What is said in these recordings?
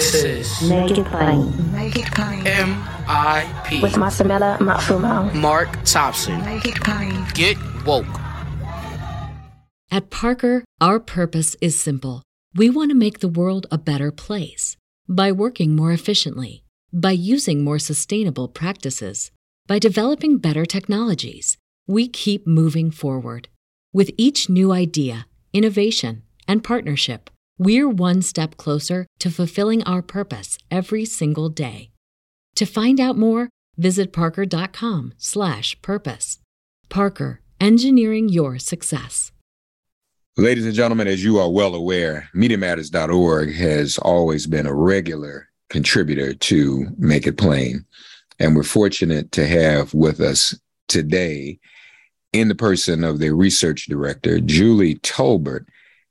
This is Make It Plain. Make it plain. MIP. With Masamela Matfumo. Mark Thompson. Make it plain. Get woke. At Parker, our purpose is simple. We want to make the world a better place by working more efficiently, by using more sustainable practices, by developing better technologies. We keep moving forward. With each new idea, innovation, and partnership, we're one step closer to fulfilling our purpose every single day. To find out more, visit parker.com/purpose. Parker, engineering your success. Ladies and gentlemen, as you are well aware, MediaMatters.org has always been a regular contributor to Make It Plain. And we're fortunate to have with us today, in the person of the research director, Julie Tulbert.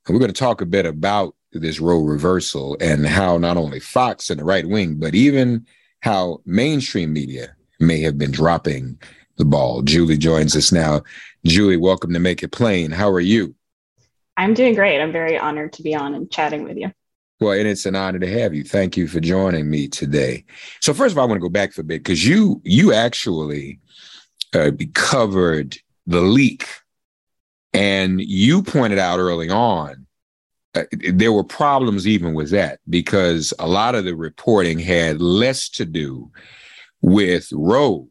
And we're going to talk a bit about this role reversal and how not only Fox and the right wing, but even how mainstream media may have been dropping the ball. Julie joins us now. Julie, welcome to Make It Plain. How are you? I'm doing great. I'm very honored to be on and chatting with you. Well, and it's an honor to have you. Thank you for joining me today. So, first of all, I want to go back for a bit because you you actually uh, covered the leak, and you pointed out early on uh, there were problems even with that because a lot of the reporting had less to do with Roe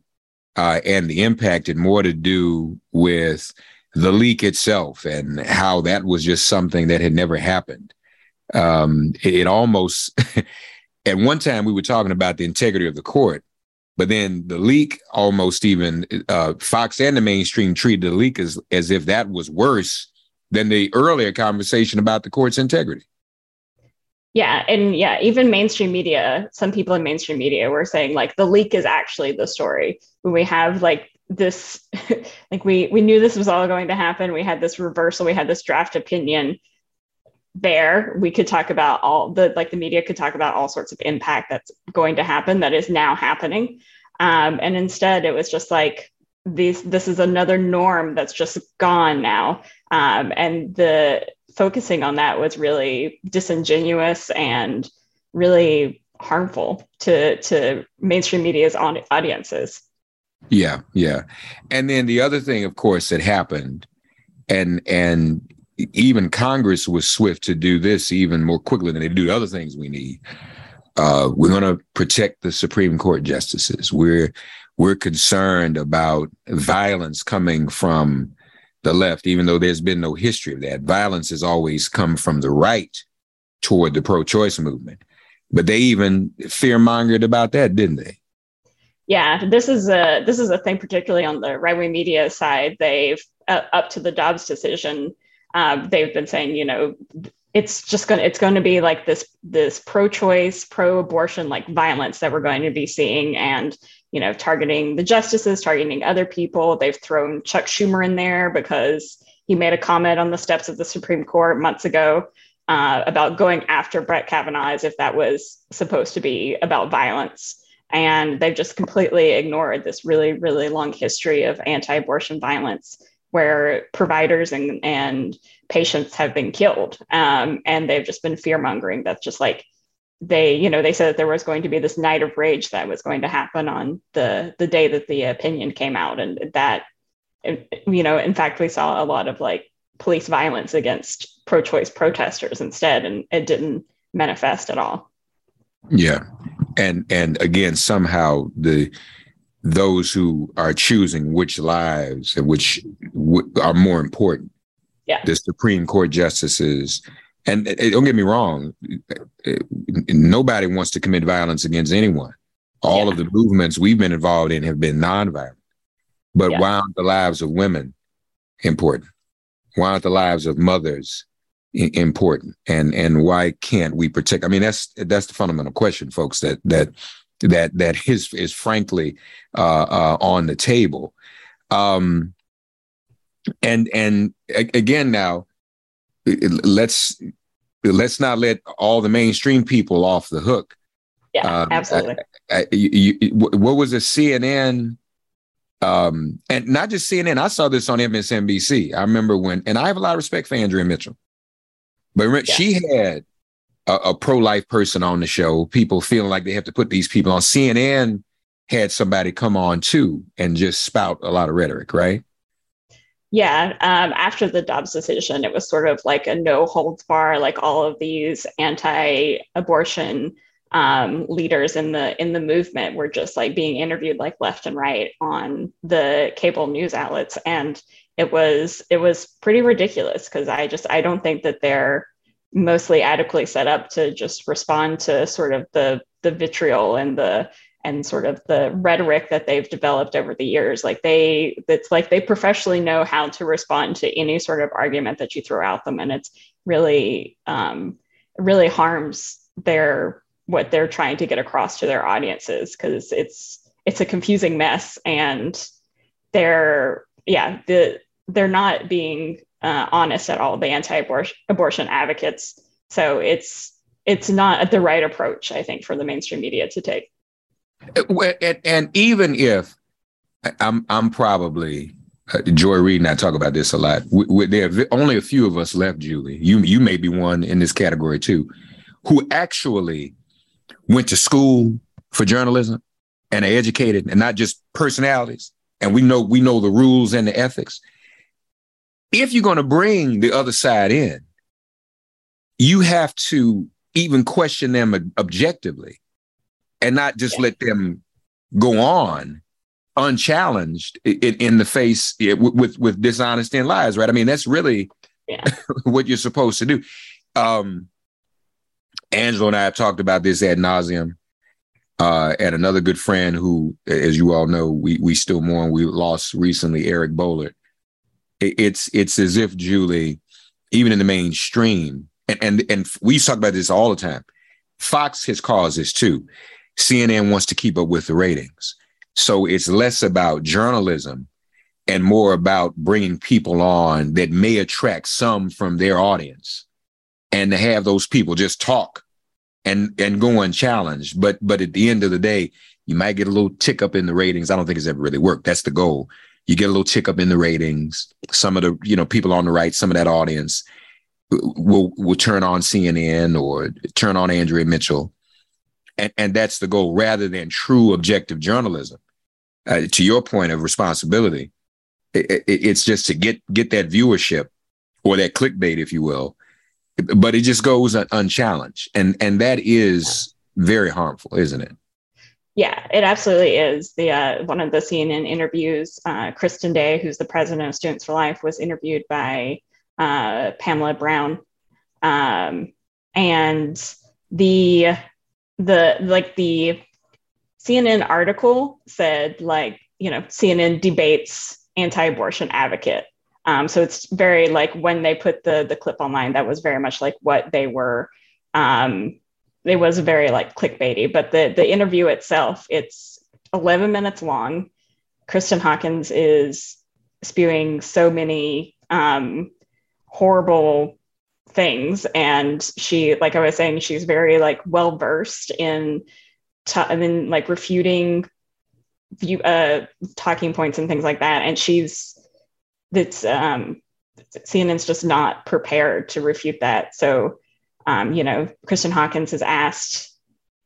uh, and the impact and more to do with the leak itself and how that was just something that had never happened. Um, it, it almost, at one time, we were talking about the integrity of the court, but then the leak almost even uh, Fox and the mainstream treated the leak as as if that was worse than the earlier conversation about the court's integrity. Yeah, and yeah, even mainstream media, some people in mainstream media were saying like the leak is actually the story. When we have like this like we we knew this was all going to happen. We had this reversal, we had this draft opinion there. We could talk about all the like the media could talk about all sorts of impact that's going to happen that is now happening. Um, and instead it was just like these this is another norm that's just gone now. Um, and the focusing on that was really disingenuous and really harmful to to mainstream media's audiences. Yeah, yeah. And then the other thing, of course, that happened, and and even Congress was swift to do this even more quickly than they do the other things we need. Uh, we're going to protect the Supreme Court justices. We're we're concerned about violence coming from the left, even though there's been no history of that. Violence has always come from the right toward the pro-choice movement. But they even fear mongered about that, didn't they? Yeah, this is a this is a thing, particularly on the right wing media side. They've uh, up to the Dobbs decision. Um, they've been saying, you know, it's just going to it's going to be like this this pro-choice, pro-abortion like violence that we're going to be seeing, and you know, targeting the justices, targeting other people. They've thrown Chuck Schumer in there because he made a comment on the steps of the Supreme Court months ago uh, about going after Brett Kavanaugh as if that was supposed to be about violence. And they've just completely ignored this really, really long history of anti abortion violence where providers and, and patients have been killed. Um, and they've just been fear mongering. That's just like, they you know they said that there was going to be this night of rage that was going to happen on the the day that the opinion came out. And that you know in fact we saw a lot of like police violence against pro-choice protesters instead and it didn't manifest at all. Yeah. And and again somehow the those who are choosing which lives and which w- are more important. Yeah. The supreme court justices and don't get me wrong, nobody wants to commit violence against anyone. All yeah. of the movements we've been involved in have been nonviolent. But yeah. why aren't the lives of women important? Why aren't the lives of mothers important? And and why can't we protect? I mean, that's that's the fundamental question, folks. That that that that is is frankly uh, uh, on the table. Um, and and again, now let's let's not let all the mainstream people off the hook. Yeah, um, absolutely. I, I, you, you, what was it? CNN, um, and not just CNN. I saw this on MSNBC. I remember when, and I have a lot of respect for Andrea Mitchell, but yeah. she had a, a pro-life person on the show, people feeling like they have to put these people on. CNN had somebody come on too and just spout a lot of rhetoric, right? Yeah. Um, after the Dobbs decision, it was sort of like a no holds bar, like all of these anti-abortion um, leaders in the in the movement were just like being interviewed like left and right on the cable news outlets, and it was it was pretty ridiculous because I just I don't think that they're mostly adequately set up to just respond to sort of the the vitriol and the and sort of the rhetoric that they've developed over the years like they it's like they professionally know how to respond to any sort of argument that you throw out them and it's really um, really harms their what they're trying to get across to their audiences because it's it's a confusing mess and they're yeah the they're not being uh, honest at all the anti-abortion advocates. So it's it's not the right approach i think for the mainstream media to take and, and even if i'm i'm probably uh, Joy Reid and I talk about this a lot. We, we, there are only a few of us left, Julie. You you may be one in this category too, who actually went to school for journalism and are educated and not just personalities. And we know we know the rules and the ethics if you're going to bring the other side in, you have to even question them objectively and not just yeah. let them go on unchallenged in, in the face with, with dishonesty and lies, right? I mean, that's really yeah. what you're supposed to do. Um, Angela and I have talked about this ad nauseum. Uh, and another good friend who, as you all know, we we still mourn. We lost recently Eric Boehlert it's it's as if Julie, even in the mainstream, and and and we talk about this all the time. Fox has caused this too. CNN wants to keep up with the ratings, so it's less about journalism and more about bringing people on that may attract some from their audience, and to have those people just talk and and go unchallenged. But but at the end of the day, you might get a little tick up in the ratings. I don't think it's ever really worked. That's the goal you get a little tick up in the ratings. Some of the, you know, people on the right, some of that audience will will turn on CNN or turn on Andrea Mitchell. And, and that's the goal rather than true objective journalism. Uh, to your point of responsibility, it, it, it's just to get get that viewership or that clickbait, if you will. But it just goes unchallenged, and and that is very harmful, isn't it? Yeah, it absolutely is. The uh, one of the CNN interviews, uh, Kristen Day, who's the president of Students for Life, was interviewed by uh, Pamela Brown, um, and the the like the CNN article said like you know CNN debates anti-abortion advocate. Um, so it's very like when they put the the clip online, that was very much like what they were um, it was very like clickbaity, but the the interview itself, it's 11 minutes long. Kristan Hawkins is spewing so many um, horrible things, and she, like I was saying, she's very like well versed in, t- mean, like refuting view uh, talking points and things like that, and she's that's um, CNN's just not prepared to refute that. So um, you know, Kristan Hawkins has asked,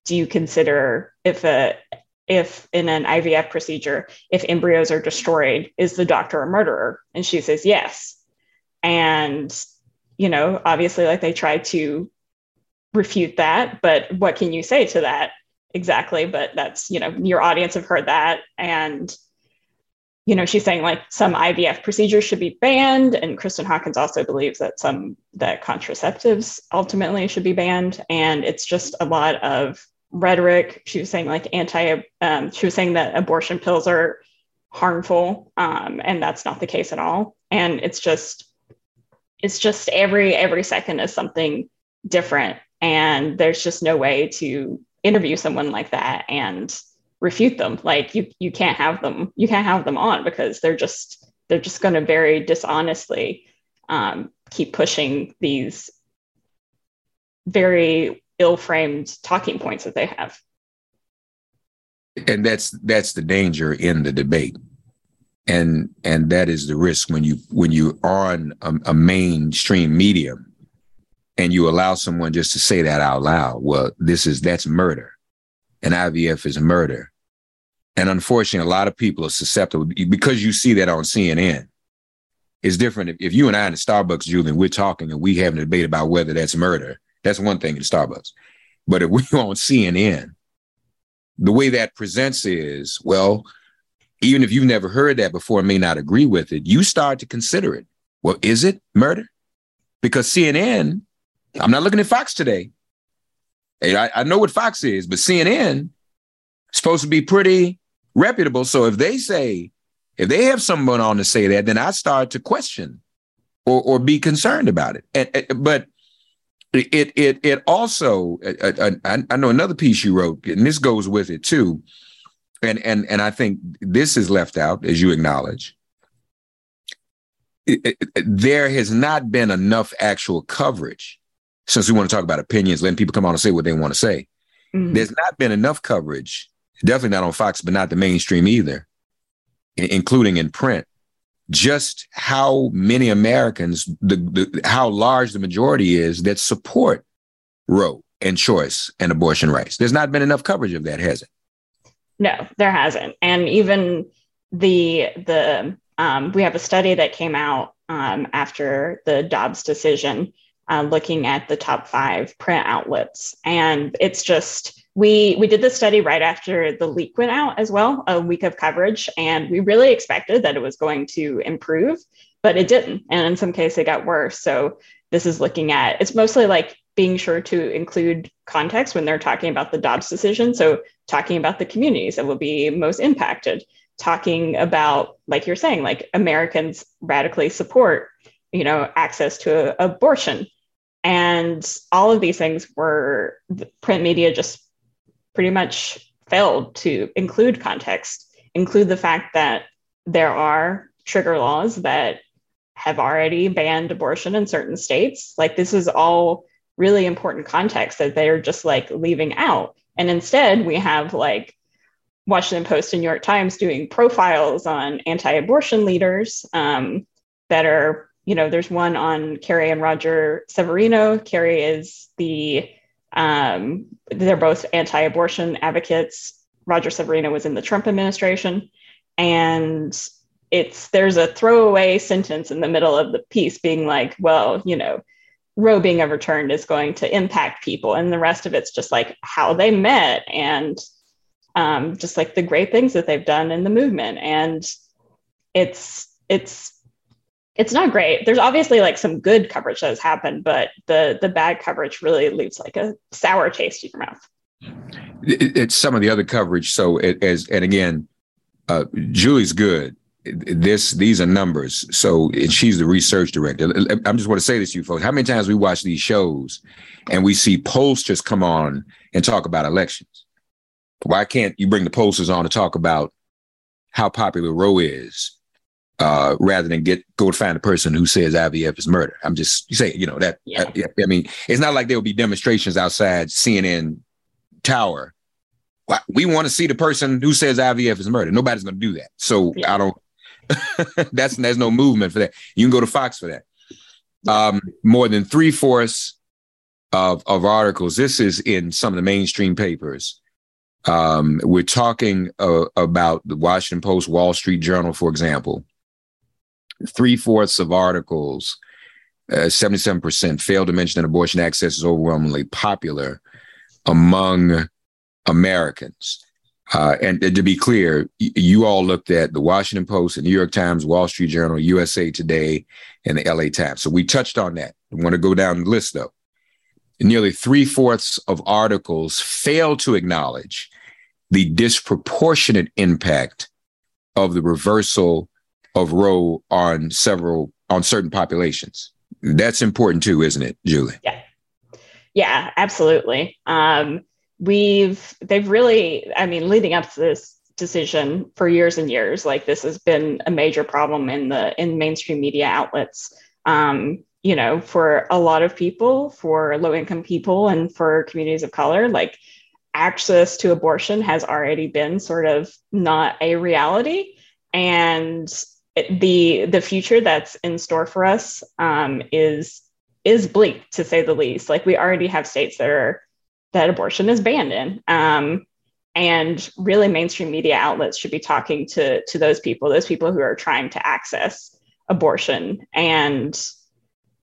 do you consider if a if in an IVF procedure, if embryos are destroyed, is the doctor a murderer? And she says yes. And, you know, obviously, like they try to refute that, but what can you say to that exactly? But that's, you know, your audience have heard that. And you know, she's saying like some IVF procedures should be banned, and Kristan Hawkins also believes that some that contraceptives ultimately should be banned, and it's just a lot of rhetoric. She was saying like anti, um, she was saying that abortion pills are harmful, um, and that's not the case at all. And it's just, it's just every every second is something different, and there's just no way to interview someone like that and refute them. Like you you can't have them you can't have them on because they're just they're just going to very dishonestly um, keep pushing these very ill-framed talking points that they have. And that's that's the danger in the debate and and that is the risk when you when you're on a, a mainstream medium and you allow someone just to say that out loud, well, this is that's murder. And IVF is murder. And unfortunately, a lot of people are susceptible because you see that on CNN. It's different if, if you and I in Starbucks, Julian, we're talking and we having a debate about whether that's murder. That's one thing in Starbucks. But if we're on CNN, the way that presents is, well, even if you've never heard that before and may not agree with it, you start to consider it. Well, is it murder? Because CNN, I'm not looking at Fox today. I, I know what Fox is, but CNN is supposed to be pretty reputable. So if they say, if they have someone on to say that, then I start to question or or be concerned about it. And, but it it it also uh, uh, uh, I, I know another piece you wrote, and this goes with it too. And and and I think this is left out, as you acknowledge. It, it, there has not been enough actual coverage since we want to talk about opinions, letting people come on and say what they want to say. Mm-hmm. There's not been enough coverage definitely not on Fox, but not the mainstream either, including in print. Just how many Americans, the, the how large the majority is that support Roe and choice and abortion rights. There's not been enough coverage of that, has it? No, there hasn't. And even the the um, we have a study that came out um, after the Dobbs decision, uh, looking at the top five print outlets, and it's just we we did the study right after the leak went out as well a week of coverage and we really expected that it was going to improve but it didn't. And in some cases it got worse. So this is looking at it's mostly like being sure to include context when they're talking about the dobbs decision so talking about the communities that will be most impacted talking about like you're saying like americans radically support you know access to a, abortion and all of these things were print media just pretty much failed to include context, include the fact that there are trigger laws that have already banned abortion in certain states. Like this is all really important context that they're just like leaving out. And instead, we have like Washington Post and New York Times doing profiles on anti abortion leaders um, that are, you know, there's one on Carrie and Roger Severino. Carrie is the um, they're both anti-abortion advocates. Roger Severino was in the Trump administration, and it's there's a throwaway sentence in the middle of the piece being like, well, you know, Roe being overturned is going to impact people, and the rest of it's just like how they met and um, just like the great things that they've done in the movement, and it's it's it's not great. There's obviously like some good coverage that has happened, but the the bad coverage really leaves like a sour taste in your mouth. It, it's some of the other coverage. So it, as and again, uh, Julie's good. This these are numbers. So and she's the research director. I'm just want to say this to you folks. How many times we watch these shows and we see pollsters come on and talk about elections? Why can't you bring the pollsters on to talk about how popular Roe is? uh, rather than get go to find a person who says IVF is murder. I'm just you say you know that. Yeah. I, I mean, it's not like there will be demonstrations outside CNN Tower. We want to see the person who says IVF is murder. Nobody's going to do that. So yeah. I don't. that's there's no movement for that. You can go to Fox for that. Um, more than three fourths of of articles. This is in some of the mainstream papers. Um, we're talking uh, about the Washington Post, Wall Street Journal, for example three fourths of articles, uh, 77% fail to mention that abortion access is overwhelmingly popular among Americans. Uh, and to be clear, you all looked at the Washington Post, the New York Times, Wall Street Journal, USA Today, and the LA Times. So we touched on that. I want to go down the list though. Nearly three fourths of articles fail to acknowledge the disproportionate impact of the reversal of Roe on several on certain populations. That's important too, isn't it, Julie? Yeah. Yeah, absolutely. Um, we've they've really, I mean, leading up to this decision for years and years, like this has been a major problem in the in mainstream media outlets. Um, you know, for a lot of people, for low income people, and for communities of color, like access to abortion has already been sort of not a reality. And the the future that's in store for us um, is is bleak to say the least. Like we already have states that are that abortion is banned in. Um, and really mainstream media outlets should be talking to to those people, those people who are trying to access abortion. And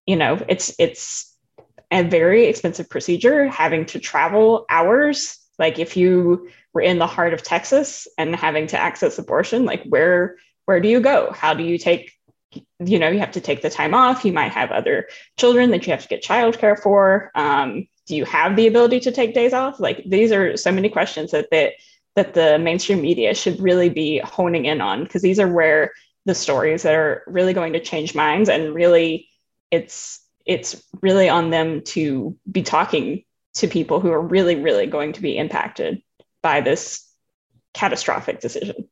you know, it's it's a very expensive procedure having to travel hours. Like if you were in the heart of Texas and having to access abortion, like where where do you go? How do you take you know you have to take the time off you might have other children that you have to get childcare for um, do you have the ability to take days off? Like these are so many questions that that that the mainstream media should really be honing in on because these are where the stories that are really going to change minds and really it's it's really on them to be talking to people who are really really going to be impacted by this catastrophic decision.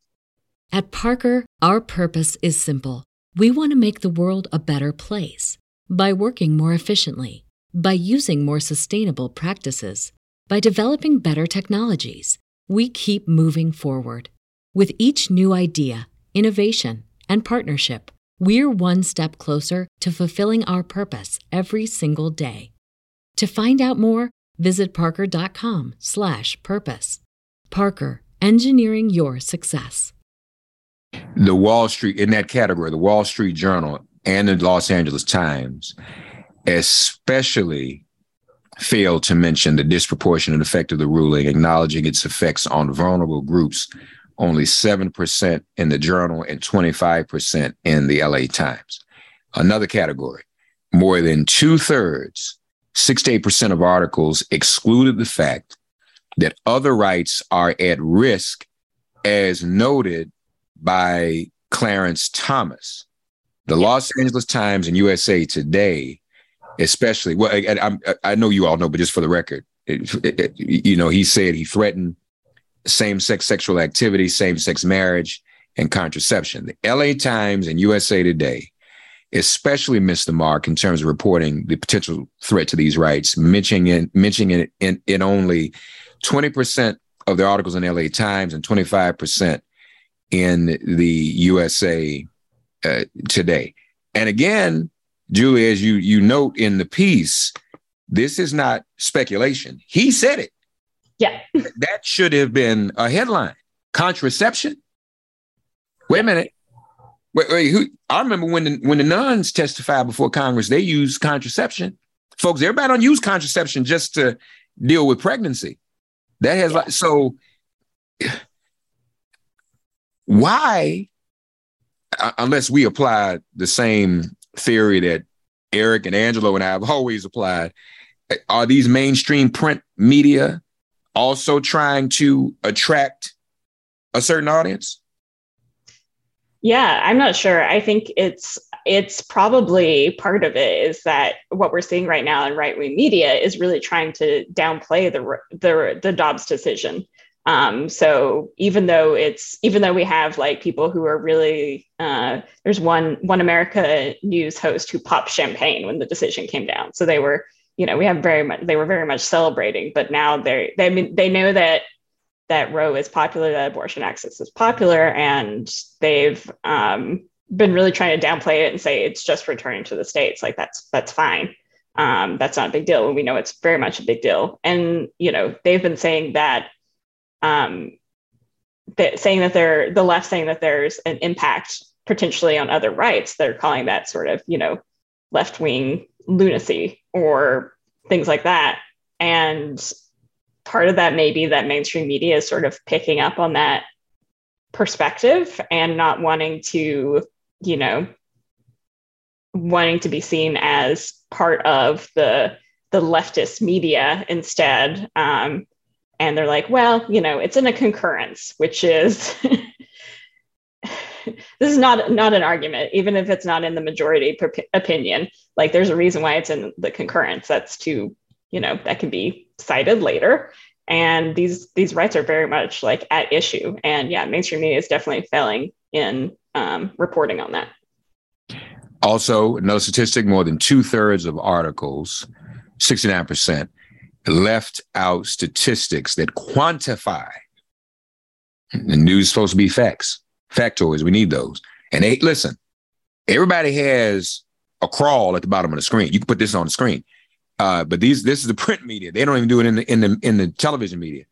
At parker our purpose is simple. We want to make the world a better place by working more efficiently, by using more sustainable practices, by developing better technologies. We keep moving forward. With each new idea, innovation, and partnership, we're one step closer to fulfilling our purpose every single day. To find out more, visit parker.com/purpose. Parker, engineering your success the Wall Street in that category, the Wall Street Journal and the Los Angeles Times, especially failed to mention the disproportionate effect of the ruling, acknowledging its effects on vulnerable groups. Only 7% in the journal and 25% in the LA Times. Another category, more than two thirds, 68% of articles excluded the fact that other rights are at risk as noted by Clarence Thomas. The Los Angeles Times and USA Today, especially, well, I, I, I know you all know, but just for the record, it, it, you know, he said he threatened same sex sexual activity, same sex marriage, and contraception. The LA Times and USA Today especially missed the mark in terms of reporting the potential threat to these rights, mentioning it, mentioning it in, in only 20% of the articles in LA Times and 25% in the USA uh, today. And again, Julie, as you you note in the piece, this is not speculation. He said it. Yeah. that should have been a headline. Contraception. Wait a minute. Wait, wait, who, I remember when the, when the nuns testified before Congress, they used contraception. Folks, everybody don't use contraception just to deal with pregnancy. That has yeah. like so why, uh, unless we apply the same theory that Eric and Angelo and I have always applied, are these mainstream print media also trying to attract a certain audience? Yeah, I'm not sure. I think it's it's probably part of it is that what we're seeing right now in right wing media is really trying to downplay the the the Dobbs decision. Um, so even though it's even though we have like people who are really uh, there's one one America news host who popped champagne when the decision came down. So they were you know we have very much they were very much celebrating, but now they they I mean they know that that Roe is popular, that abortion access is popular, and they've um, been really trying to downplay it and say it's just returning to the states. Like that's that's fine. Um, that's not a big deal. And we know it's very much a big deal. And you know they've been saying that um, that saying that they're the left saying that there's an impact potentially on other rights. They're calling that sort of you know left wing lunacy or things like that. And part of that may be that mainstream media is sort of picking up on that perspective and not wanting to, you know, wanting to be seen as part of the the leftist media instead. Um, and they're like, well, you know, it's in a concurrence, which is this is not not an argument, even if it's not in the majority opinion. Like, there's a reason why it's in the concurrence. That's to, you know, that can be cited later. And these these rights are very much like at issue. And yeah, mainstream media is definitely failing in um, reporting on that. Also, no statistic: more than two thirds of articles, sixty nine percent, left out statistics that quantify. The news supposed to be facts, factoids. We need those. And they, listen, everybody has a crawl at the bottom of the screen. You can put this on the screen. Uh, but these this is the print media. They don't even do it in the in the in the television media.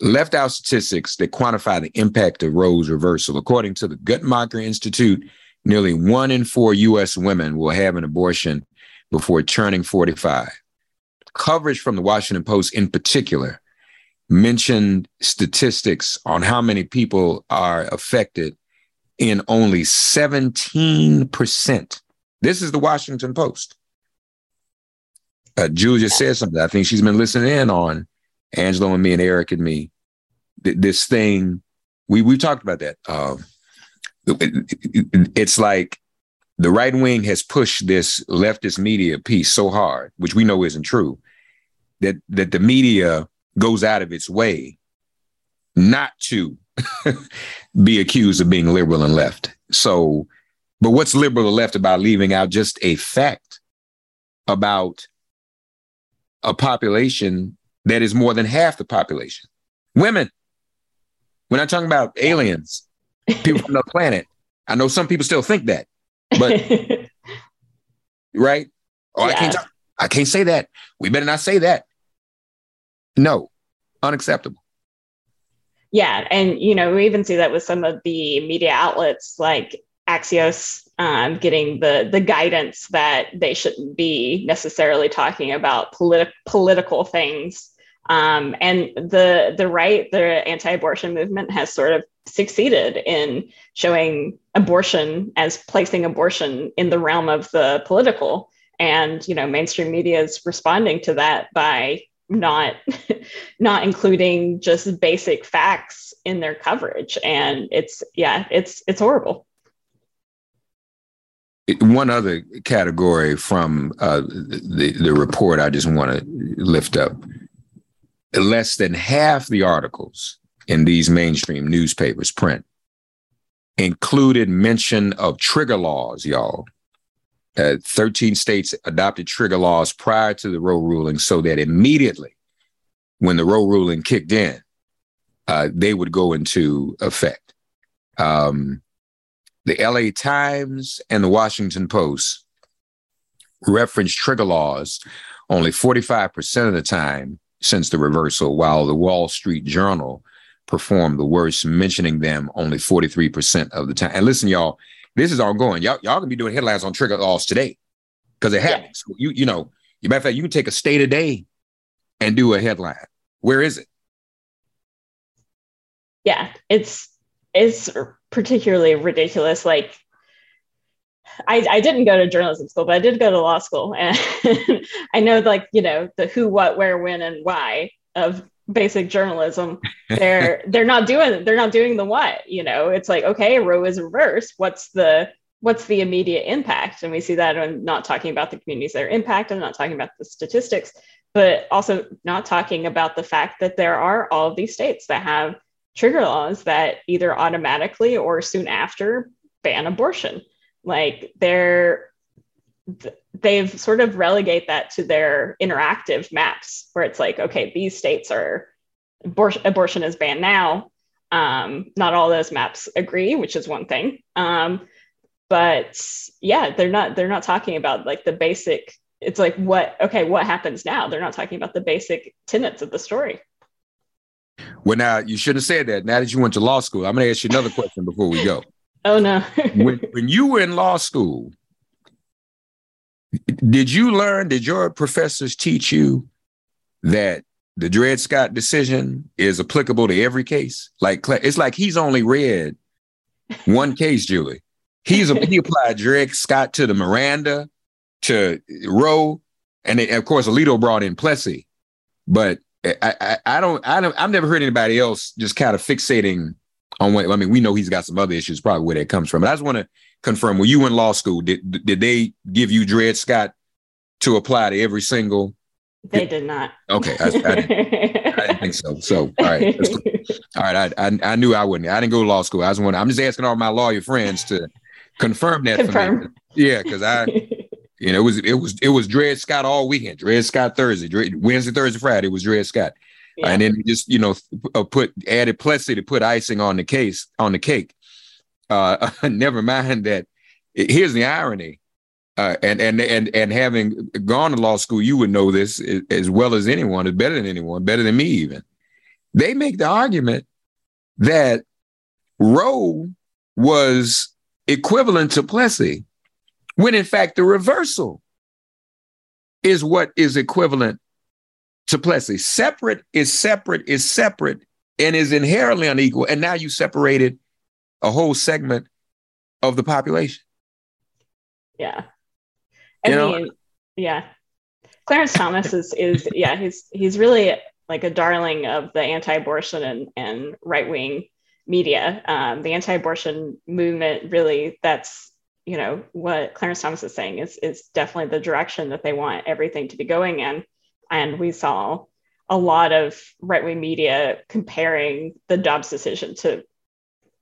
Left out statistics that quantify the impact of Roe's reversal. According to the Guttmacher Institute, nearly one in four U.S. women will have an abortion before turning 45. Coverage from the Washington Post, in particular, mentioned statistics on how many people are affected in only 17%. This is the Washington Post. Uh, Julia said something. I think she's been listening in on Angelo and me and Eric and me. Th- this thing, we we talked about that. Um, it, it, it's like the right wing has pushed this leftist media piece so hard, which we know isn't true, that that the media goes out of its way not to be accused of being liberal and left. So, but what's liberal or left about leaving out just a fact about a population that is more than half the population? Women. We're not talking about aliens, people from another planet. I know some people still think that, but right? Oh, yeah. I can't talk, I can't say that. We better not say that. No, unacceptable. Yeah, and you know we even see that with some of the media outlets like Axios um, getting the the guidance that they shouldn't be necessarily talking about politi- political things. Um, and the the right, the anti-abortion movement has sort of succeeded in showing abortion as placing abortion in the realm of the political. And you know, mainstream media is responding to that by not not including just basic facts in their coverage. And it's yeah it's it's horrible. One other category from uh, the, the report i just want to lift up. Less than half the articles in these mainstream newspapers print included mention of trigger laws y'all uh, 13 states adopted trigger laws prior to the Roe ruling so that immediately when the Roe ruling kicked in, uh, they would go into effect. Um, the LA Times and the Washington Post referenced trigger laws only 45% of the time since the reversal, while the Wall Street Journal performed the worst, mentioning them only 43% of the time. And listen, y'all, this is ongoing. Y'all, y'all gonna be doing headlines on trigger laws today because it happens. Yeah. You, you know, you matter of fact, you can take a state a day and do a headline. Where is it? Yeah, it's it's particularly ridiculous. Like I, I didn't go to journalism school, but I did go to law school. And I know like, you know, the who, what, where, when, and why of basic journalism they're they're not doing they're not doing the what you know? It's like okay roe is reversed. What's the what's the immediate impact? And we see that i'm not talking about the communities that are impacted i'm not talking about the statistics but also not talking about the fact that there are all of these states that have trigger laws that either automatically or soon after ban abortion. Like they've sort of relegate that to their interactive maps where it's like okay these states are abortion, abortion is banned now. Um, not all those maps agree which is one thing. Um, but yeah they're not they're not talking about like the basic it's like what okay what happens now? They're not talking about the basic tenets of the story. Well now you shouldn't have said that. Now that you went to law school i'm going to ask you another question before we go. Oh no. When, when you were in law school did you learn, did your professors teach you that the Dred Scott decision is applicable to every case? Like it's like he's only read one case, Julie. He's a, he applied Dred Scott to the Miranda, to Roe, and they, of course Alito brought in Plessy. But I, I, I don't I don't I've never heard anybody else just kind of fixating on what I mean. We know he's got some other issues, probably where that comes from. But I just want to confirm, when you in law school, did did they give you Dred Scott to apply to every single? They did not. Okay, I, I, didn't, I didn't, think so. So, all right, cool. all right. I, I, I knew I wouldn't. I didn't go to law school. I was one. I'm just asking all my lawyer friends to confirm that confirm. for me. Yeah, because I, you know, it was it was it was Dred Scott all weekend. Dred Scott Thursday, Dred, Wednesday, Thursday, Friday. Was Dred Scott. Yeah. And then just you know uh, put added Plessy to put icing on the case on the cake. Uh, never mind that. Here's the irony: uh, and and and and having gone to law school, you would know this as well as anyone, is better than anyone, better than me even. They make the argument that Roe was equivalent to Plessy, when in fact the reversal is what is equivalent to Plessy. Separate is separate is separate and is inherently unequal. And now you separated a whole segment of the population. Yeah. I You know- mean, yeah. Clarence Thomas is is yeah, he's he's really like a darling of the anti-abortion and, and right-wing media. Um, the anti-abortion movement really that's you know what Clarence Thomas is saying is is definitely the direction that they want everything to be going in. And we saw a lot of right-wing media comparing the Dobbs decision to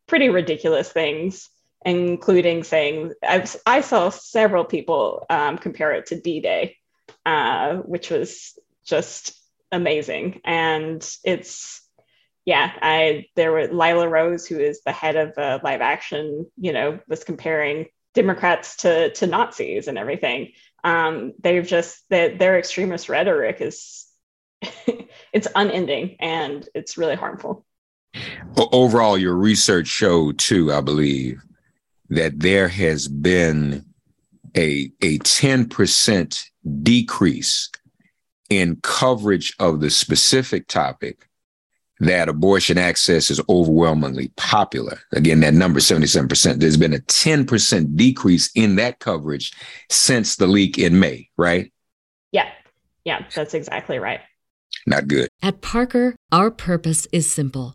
pretty ridiculous things including saying I've, I saw several people um, compare it to D-Day, uh, which was just amazing. And it's yeah, I there were Lila Rose, who is the head of uh, live action, you know, was comparing Democrats to to Nazis and everything. Um, they've just that their extremist rhetoric is it's unending and it's really harmful. O- overall, your research showed too, I believe, that there has been a a 10% decrease in coverage of the specific topic that abortion access is overwhelmingly popular. Again, that number 77%. There's been a 10% decrease in that coverage since the leak in May, right? Yeah, yeah, that's exactly right. Not good. At Parker, our purpose is simple.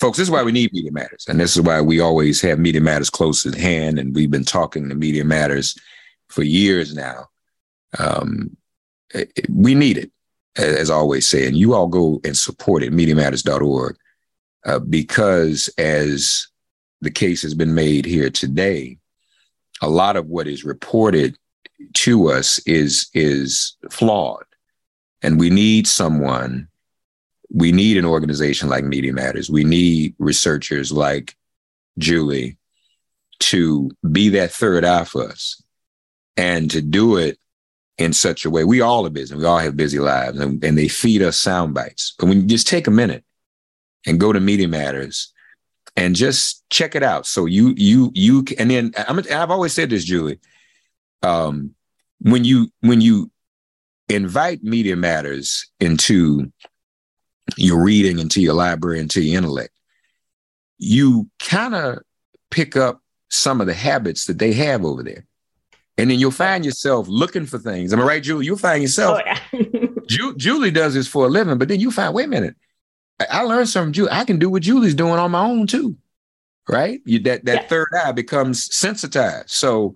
Folks, this is why we need Media Matters. And this is why we always have Media Matters close at hand. And we've been talking to Media Matters for years now. Um, we need it, as I always say. And you all go and support it, MediaMatters.org, uh, because as the case has been made here today, a lot of what is reported to us is is flawed. And we need someone we need an organization like Media Matters. We need researchers like Julie to be that third eye for us and to do it in such a way. We all are busy. We all have busy lives and, and they feed us sound bites. But when you just take a minute and go to Media Matters and just check it out. So you, you, you, and then I'm, I've always said this, Julie, um, when you, when you invite Media Matters into your reading into your library into your intellect you kind of pick up some of the habits that they have over there. And then you'll find yourself looking for things. Am i right julie? You'll find yourself Oh yeah. Ju- julie does this for a living but then you find wait a minute. I, I learned something from julie. I can do what julie's doing on my own too right? You, that that Yeah. third eye becomes sensitized. So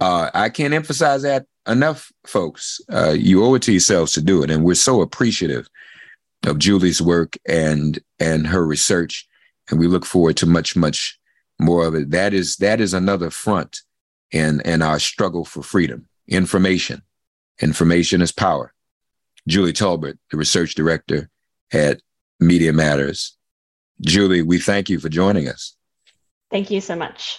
uh, i can't emphasize that enough folks. Uh, you owe it to yourselves to do it and we're so appreciative of Julie's work and and her research, and we look forward to much much more of it. That is that is another front in in our struggle for freedom. Information, information is power. Julie Tulbert, the research director at Media Matters. Julie, we thank you for joining us. Thank you so much.